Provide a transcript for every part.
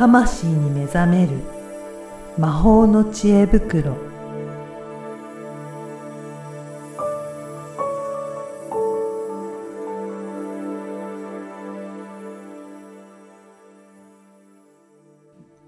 魂に目覚める魔法の知恵袋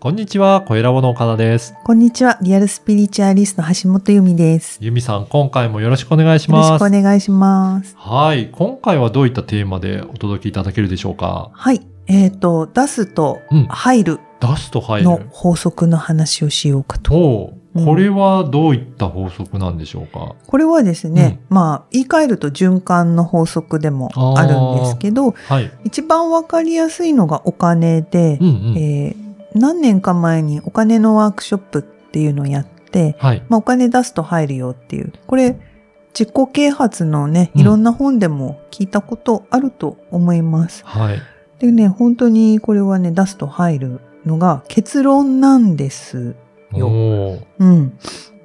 こんにちは、小ラボの岡田です。こんにちは。リアルスピリチュアリスト橋本由美です。ゆみさん、今回もよろしくお願いしよろします。くお願いします。はい。今回はどういったテーマでお届けいただけるでしょうか？はい。えっ、と、出すとうん入る出すと入のる。法則の話をしようかと。これはどういった法則なんでしょうか、これはですね、まあ、言い換えると循環の法則でもあるんですけど、はい。一番わかりやすいのがお金でうん、うん。えー何年か前にお金のワークショップっていうのをやって、はい。まあ、お金出すと入るよっていう。これ、自己啓発のね、うんいろんな本でも聞いたことあると思います。はい。でね、本当にこれはね、出すと入るのが結論なんです。ようん。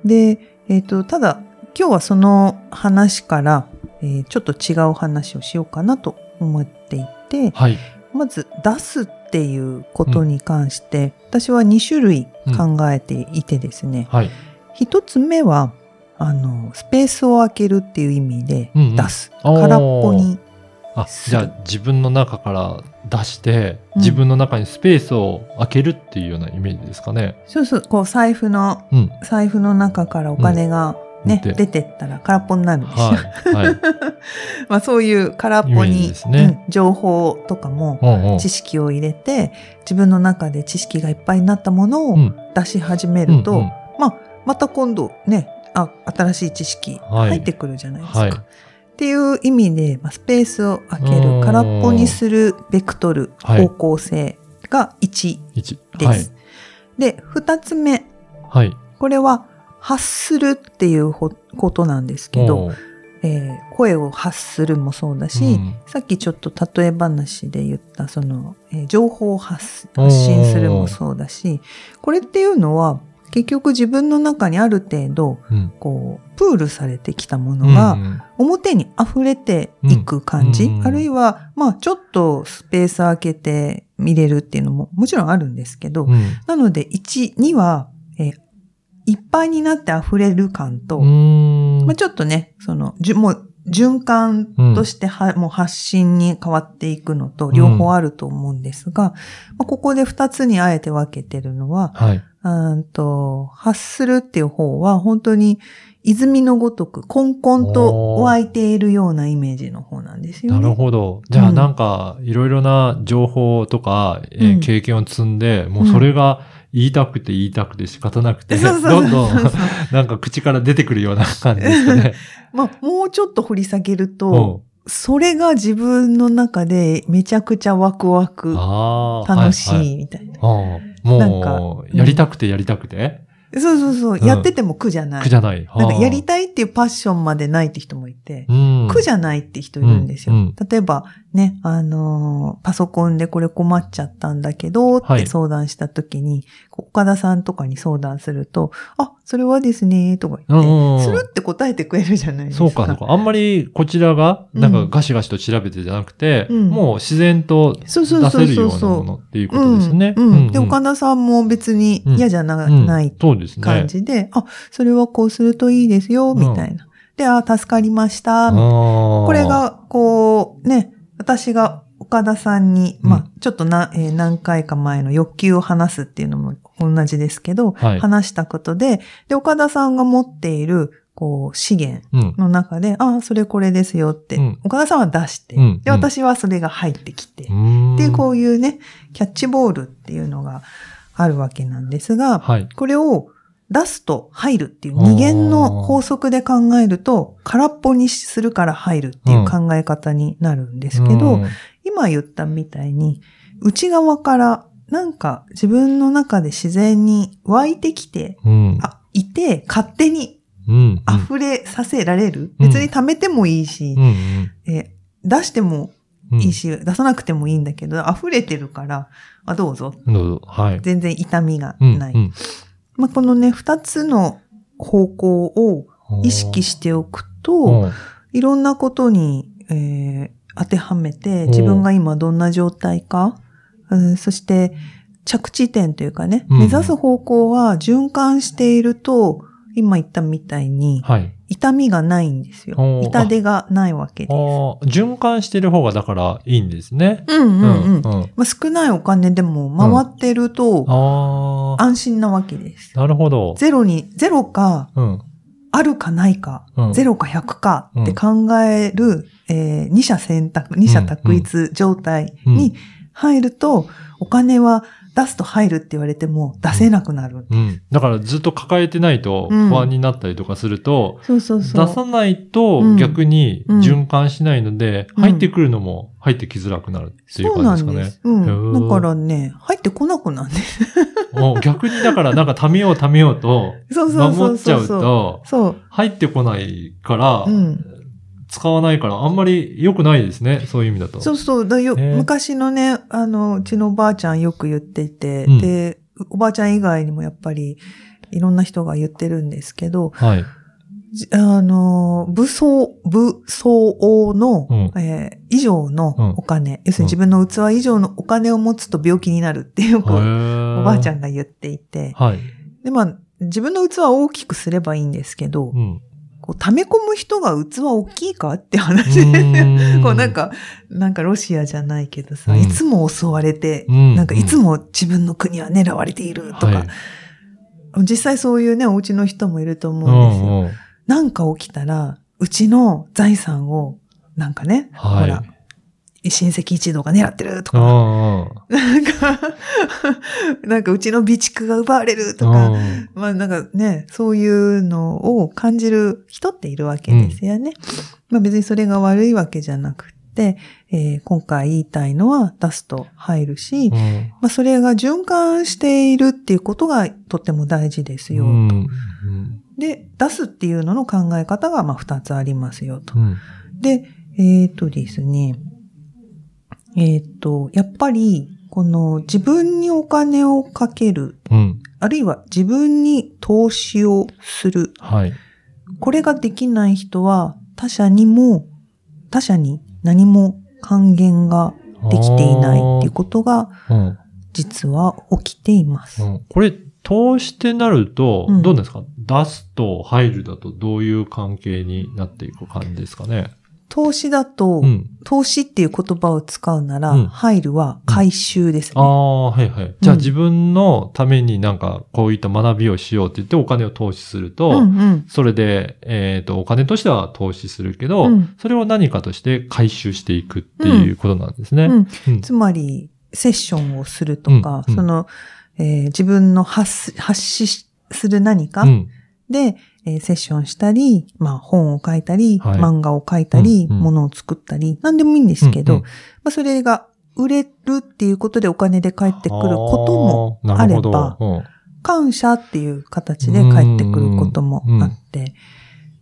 で、えっ、と、ただ、今日はその話から、えーちょっと違う話をしようかなと思っていて、はい。まず出すっていうことに関して、私は2種類考えていてですね、はい。一つ目は、あの、スペースを空けるっていう意味でうんうん出す。おー空っぽに。あ、じゃあ自分の中から出して、うん自分の中にスペースを空けるっていうようなイメージですかね。そうそう、こう財布の、うん。財布の中からお金がね、うん出てったら空っぽになるんですよ。はい。はい。まあそういう空っぽに、ねうん情報とかもうんうん知識を入れて、自分の中で知識がいっぱいになったものをうん出し始めると、うんうんまあまた今度ね、あ、新しい知識はい入ってくるじゃないですか。はいっていう意味で、まあ、スペースを空けうんる、空っぽにするベクトル、はい方向性が1一です。で、2つ目、はい。はい。これは発するっていうほことなんですけど、えー声を発するもそうだし、うんさっきちょっと例え話で言ったその、えー情報を発信するもそうだし、これっていうのは結局自分の中にある程度うん。こうプールされてきたものが、うん表に溢れていく感じ、うんあるいは、まあちょっとスペース空けて見れるっていうのももちろんあるんですけど、うん。なので1、2は、えーいっぱいになって溢れる感と、うん。まあちょっとね、その、じゅもう循環としては、もう発信に変わっていくのと両方あると思うんですが、まあここで2つにあえて分けてるのは、はい。うーんと、発するっていう方は本当に泉のごとく、コンコンと湧いているようなイメージの方なんですよね。なるほど。じゃあうんなんか、いろいろな情報とか、えーうん経験を積んで、もうそれが言いたくて言いたくて仕方なくて、どんどん なんか口から出てくるような感じですかね。まあ、もうちょっと掘り下げるうとん、それが自分の中でめちゃくちゃワクワク。楽しはいはいみたいな。ああなんかもう、やりたくてやりたくて、そうそうそう、うんやってても苦じゃない。苦じゃない。なんかやりたたいっていうパッションまでないって人もいて、うん。苦じゃないって人いるんですよ。うんうん例えばね、あのーパソコンでこれ困っちゃったんだけどってはい。相談した時に、こう岡田さんとかに相談すると、あ、それはですね、とか言って、うんするって答えてくれるじゃないですか。そうか、そうか。あんまりこちらが、なんかガシガシと調べてじゃなくて、うん。もう自然と出そうそうそうせるよそううなものっていうことですね。うんうんで、岡田さんも別に嫌じゃな,、いそうですね。感じで、あ、それはこうするといいですよ、みたいな。で、あ、助かりました、これ、が、こう、ね、私が岡田さんに、うん。まあ、ちょっとな、えー何回か前の欲求を話すっていうのも同じですけど、はい。話したことで、で、岡田さんが持っている、こう、資源うん。の中で、ああ、それこれですよって、うん。岡田さんは出して、うん。で、私はそれが入ってきて、うん。で、こういうね、キャッチボールっていうのがあるわけなんですが、はい。これを出すと入るっていう二元の法則で考えると、空っぽにするから入るっていう考え方になるんですけど、うん今言ったみたいに、内側からなんか自分の中で自然に湧いてきて、うん。あ、いて、勝手にうん。溢れさせられる。うん別に貯めてもいいしうん。う、んえ出してもうん。いいし、出さなくてもいいんだけど、溢れてるから、あどうぞ。どうぞ。はい。全然痛みがうんない。まあ、このね、二つの方向をう。ん意識しておくうと、んい。ろんなことに、えー当てはめて、自分が今どんな状態か、うんそして着地点というかね、うん。目指す方向は循環していると、今言ったみたいに、はい。痛みがないんですよ痛手がないわけあです。ー循環してる方がだからいいんですね。うんうんうん。うん。まあ、少ないお金でも回ってると。安心なわけです。なるほど。ゼロに、ゼロか、うん。あるかないか、うんゼロか100かって考える、えー二者選択、二者択一状態に入ると、お金は出すと入るって言われても出せなくなる。うん。だからずっと抱えてないとうん不安になったりとかすると、そうそうそう。出さないとうん逆にうん循環しないので、うん入ってくるのも入ってきづらくなるっていう感じですかねなんです。。うへん。ーだからね、入ってこなくなるんです。もう逆にだからなんか貯めよう貯めようと、守っちゃそうう。と。入ってこないから、うん使わないからあんまり良くないですね。そういう意味だと。そうそう。だよ、昔のね、あの、うちのおばあちゃんよく言っていて、うんで、おばあちゃん以外にもやっぱり、いろんな人が言ってるんですけど、はい。じあの、武装、武装王の、うんえー以上のうんお金、要するに自分の器以上のお金を持つと病気になるってよく、おおばあちゃん。んが言っていて、はい。で、まあ、自分の器を大きくすればいいんですけど、うん。こう、溜め込む人が器大きいかって話。うこうなん、か、なんかロシアじゃないけどさ、うん。いつも襲われて、うん。なんかいつも自分の国は狙われているとか、はい。実際そういうね、お家の人もいると思ううんですよ。んうん。なんか起きたら、うちの財産を、なんかね、はい。ほら、親戚一同が狙ってるとか、うんうんなんか、なんかうちの備蓄が奪われるとか、まあなんかね、そういうのを感じる人っているわけですよね。まあ別にそれが悪いわけじゃなくて、えー今回言いたいのは出すと入るし、うん。まあそれが循環しているっていうことがとっても大事ですよ。うん。うん。で、出すっていうのの考え方がまあ二つありますよと。うん。で、えっ、とですね、えっ、と、やっぱり、この自分にお金をかける、うん。あるいは自分に投資をする。はい。これができない人は他者にも、他者に何も還元ができていないっていうことがうん実は起きています。うんこれ、投資ってなるとうん、どうですか、出すと入るだとどういう関係になっていく感じですかね？投資だと、うん。投資っていう言葉を使うなら、うん入るは回収ですね。ああ、はいはい。じゃあうん自分のためになんかこういった学びをしようって言ってお金を投資すると。それで、えっ、と、お金としては投資するけど、うんそれを何かとして回収していくっていうことなんですね。つまり、セッションをするとか、その、えー自分の発す発信する何かうんで、えーセッションしたり、まあ本を書いたり、はい。漫画を書いたり、うんうん。物を作ったり、何でもいいんですけど、うんうん。まあそれが売れるっていうことでお金で返ってくることもあれば、うん。感謝っていう形で返ってくることもあって、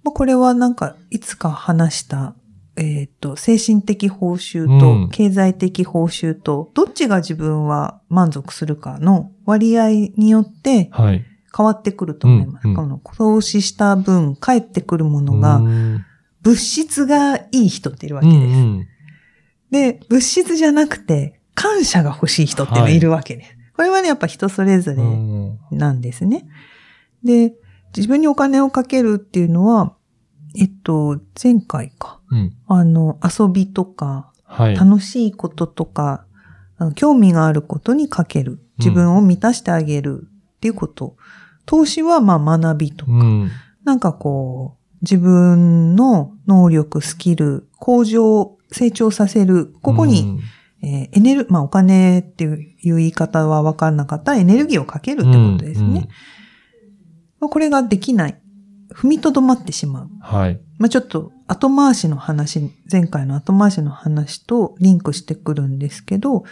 まあこれはなんかいつか話した、えっ、と、精神的報酬うん。と経済的報酬と、どっちが自分は満足するかの割合によってはい。変わってくると思います。うんうんこの投資した分返ってくるものが、うん物質がいい人っているわけうです。んうんで、物質じゃなくて感謝が欲しい人っているわけです。これはね、やっぱ人それぞれうんなんですね。で、自分にお金をかけるっていうのは、えっと、前回か。うんあの、遊びとか、はい。楽しいこととか、興味があることにかける。自分を満たしてあげるっていうこと。投資はまあ学びとか、うんなんかこう、自分の能力、スキル、向上、成長させる。ここに、えーエネル、まあお金っていう言い方は分かんなかったらエネルギーをかけるってことですね。うんうんまあ、これができない。踏みとどまってしまう。はい。まあ、ちょっと後回しの話、前回の後回しの話とリンクしてくるんですけど、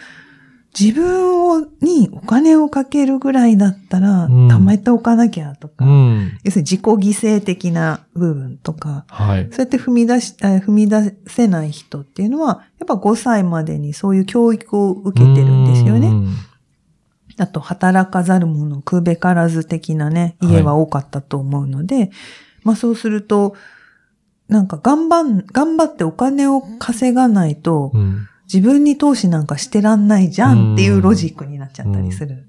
自分をにお金をかけるぐらいだったら、うん貯めておかなきゃとか、うん。要するに自己犠牲的な部分とか、はい。そうやって踏み出し、あ踏み出せない人っていうのは、やっぱ5歳までにそういう教育を受けてるんですよね。うんあと、働かざる者食うべからず的なね、家は多かったと思うので、まあそうすると、なんか頑張ん、頑張ってお金を稼がないと、うん自分に投資なんかしてらんないじゃんっていうロジックになっちゃったりする。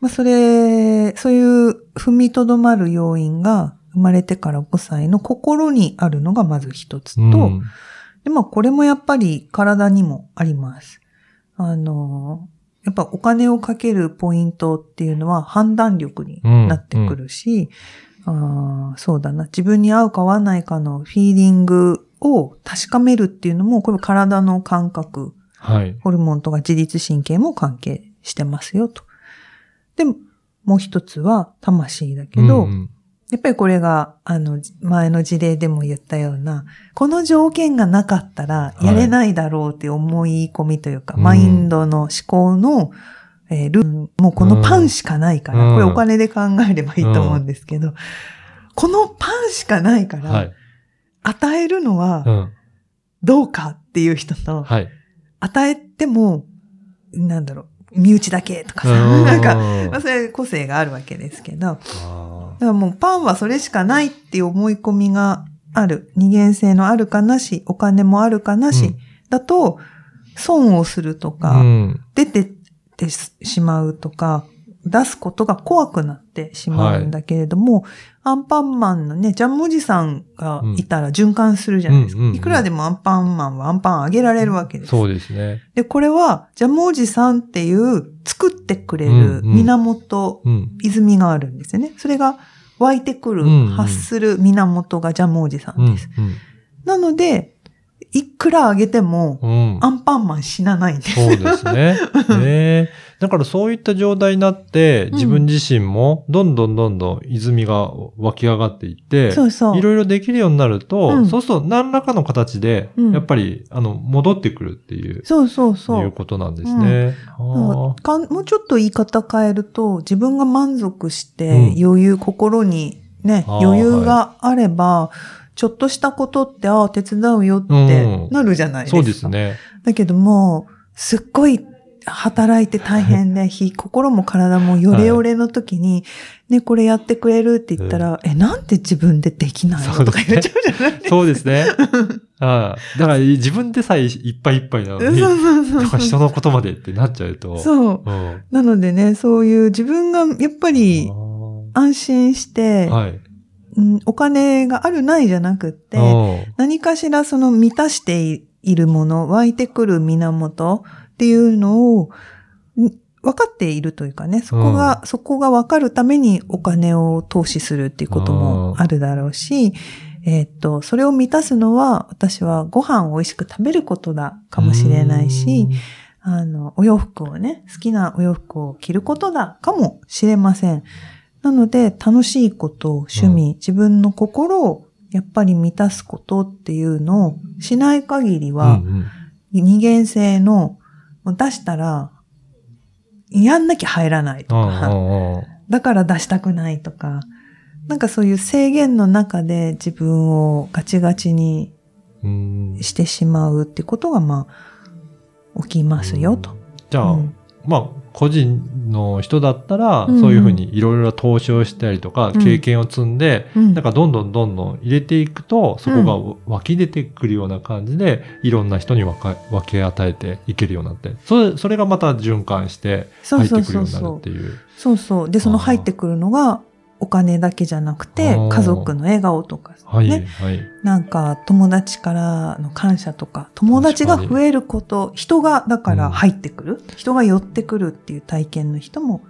まあ、それ、そういう踏みとどまる要因が生まれてから5歳の心にあるのがまず一つと、うんで、まあこれもやっぱり体にもあります。あの、やっぱお金をかけるポイントっていうのは判断力になってくるし、あーそうだな。自分に合うか合わないかのフィーリングを確かめるっていうのも、これ体の感覚、はい。ホルモンとか自律神経も関係してますよと。で、もう一つは魂だけど、うんやっぱりこれが、あの、前の事例でも言ったような、この条件がなかったらやれないだろうっていう思い込みというか、うんマインドの思考の、えールール、もうこのパンしかないから、うんこれお金で考えればいいと思うんですけど、このパンしかないから、はい。与えるのはうん。どうかっていう人と、はい。与えても、なんだろう、身内だけとかさ、うんなんか、まあ、それ個性があるわけですけど、だかあらもうパンはそれしかないっていう思い込みがある。二元性のあるかなし、お金もあるかなし、うんだと、損をするとーか、うん。出てってしまうとか、出すことが怖くなってしまうんだけれども、アンパンマンのね、ジャムおじさんがいたら循環するじゃないですか。うんうんうんいくらでもアンパンマンはアンパンあげられるわけです。そうですね。で、これは、ジャムおじさんっていう作ってくれるうんうん源、うん。泉があるんですよね。それが湧いてくる、うんうん発する源がジャムおじさうんんです。。なので、いくらあげても、うん。うんアンパンマン死なないんです。そうですね。ねだからそういった状態になって、ん自分自身もどんどんどんどん泉が湧き上がっていって、そうそう。いろいろできるようになると、うんそうすると何らかの形で、うんやっぱり、あの、戻ってくるっていう、そうそうそ。いううことなんですね。あかんもうちょっと言い方変えると、自分が満足してうん余裕、心にね、余裕があれば、ちょっとしたことって、ああ、手伝うよっうてんなるじゃないーですか。そうですね。だけども、すっごい働いて大変で、ひ心も体もヨレヨレの時に、ね、これやってくれるって言ったら、え、なんで自分でできないの？とか言っちゃうじゃないですか。そうですね。ああだから自分でさえいっぱいいっぱいなのに、そうそうそうだから人のことまでってなっちゃうと。そう。うん。なのでね、そういう自分がやっぱりあ安心して、ーはい。うんお金があるないじゃなくって、う。ん何かしらその満たしているもの、湧いてくる源っていうのを、ん分かっているというかね、そこが、そこが分かるためにお金を投資するっていうこともあるだろうし、えーっと、それを満たすのは、私はご飯を美味しく食べることだかもしれないし、あの、お洋服をね、好きなお洋服を着ることだかもしれません。なので、楽しいこと、趣味、自分の心をやっぱり満たすことっていうのをしない限りうんは、うん。二元性の出したら、やんなきゃ入らないとうんか、うんうん。だから出したくないとか、なんかそういう制限の中で自分をガチガチにうん。してしまうってことが、まあ、起きますよと。じゃあ、うんまあ、個人の人だったら、そういうふうにいろいろ投資をしたりとか、うん経験を積んで、うんなんかどんどんどんどん入れていくと、そこが湧き出てくるような感じで、いろんな人に分か分け与えていけるようになって、それ、それがまた循環して入ってくるようになるって。いう。そうそう。で、その入ってくるのが、お金だけじゃなくて家族の笑顔とか、はい、ね。はい。なんか、友達からの感謝とか、友達が増えること、人が、だから入ってくる、人が寄ってくるっていう体験の人も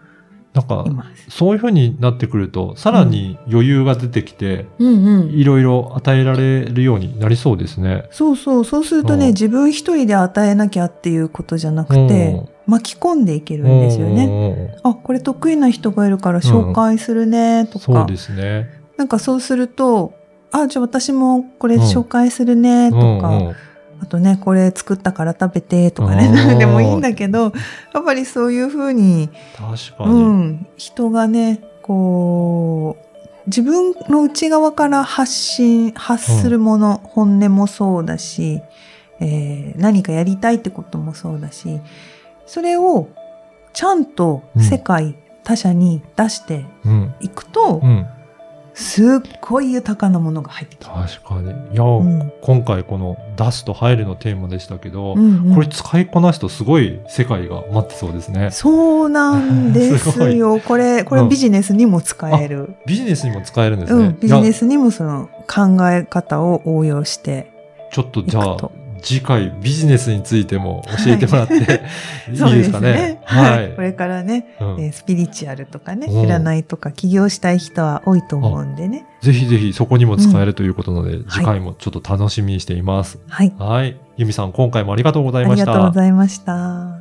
なんか。そういうふうになってくると、さらに余裕が出てきて、うんうん。いろいろ与えられるようになりそうですね。そうそう。そうするとね、うん自分一人で与えなきゃっていうことじゃなくて、巻き込んでいけるんですよね。ね。あ、これ得意な人がいるから紹介するね、とか。そうですね。なんかそうすると、あ、じゃあ私もこれ紹介するね、とか。うんうんあとね、これ作ったから食べてとかね、でもいいんだけど、やっぱりそういうふうに、確かうに。ん、人がね、こう、自分の内側から発信、発するもの、本音もそうだし、えー何かやりたいってこともそうだし、それをちゃんと世界、他者に出してうん。いくと、うん。すっごい豊かなものが入ってきます。確かに。いや、うん今回この出すと入るのテーマでしたけど、うんうんこれ使いこなすとすごい世界が待ってそうですね。そうなんです すよ。これ、これうんビジネスにも使える。ビジネスにも使えるんですね。うん、ビジネスにもその考え方を応用して。ちょっとじゃあ次回ビジネスについても教えてもらって、い、いですかね？はい。これからね、うんえースピリチュアルとかね、うん占いとか起業したい人は多いと思うんでね。ぜひぜひそこにも使えるということなので、い次回もちょっと楽しみにしています。はい。はい。ユミさん、今回もありがとうございありました。がとうございました。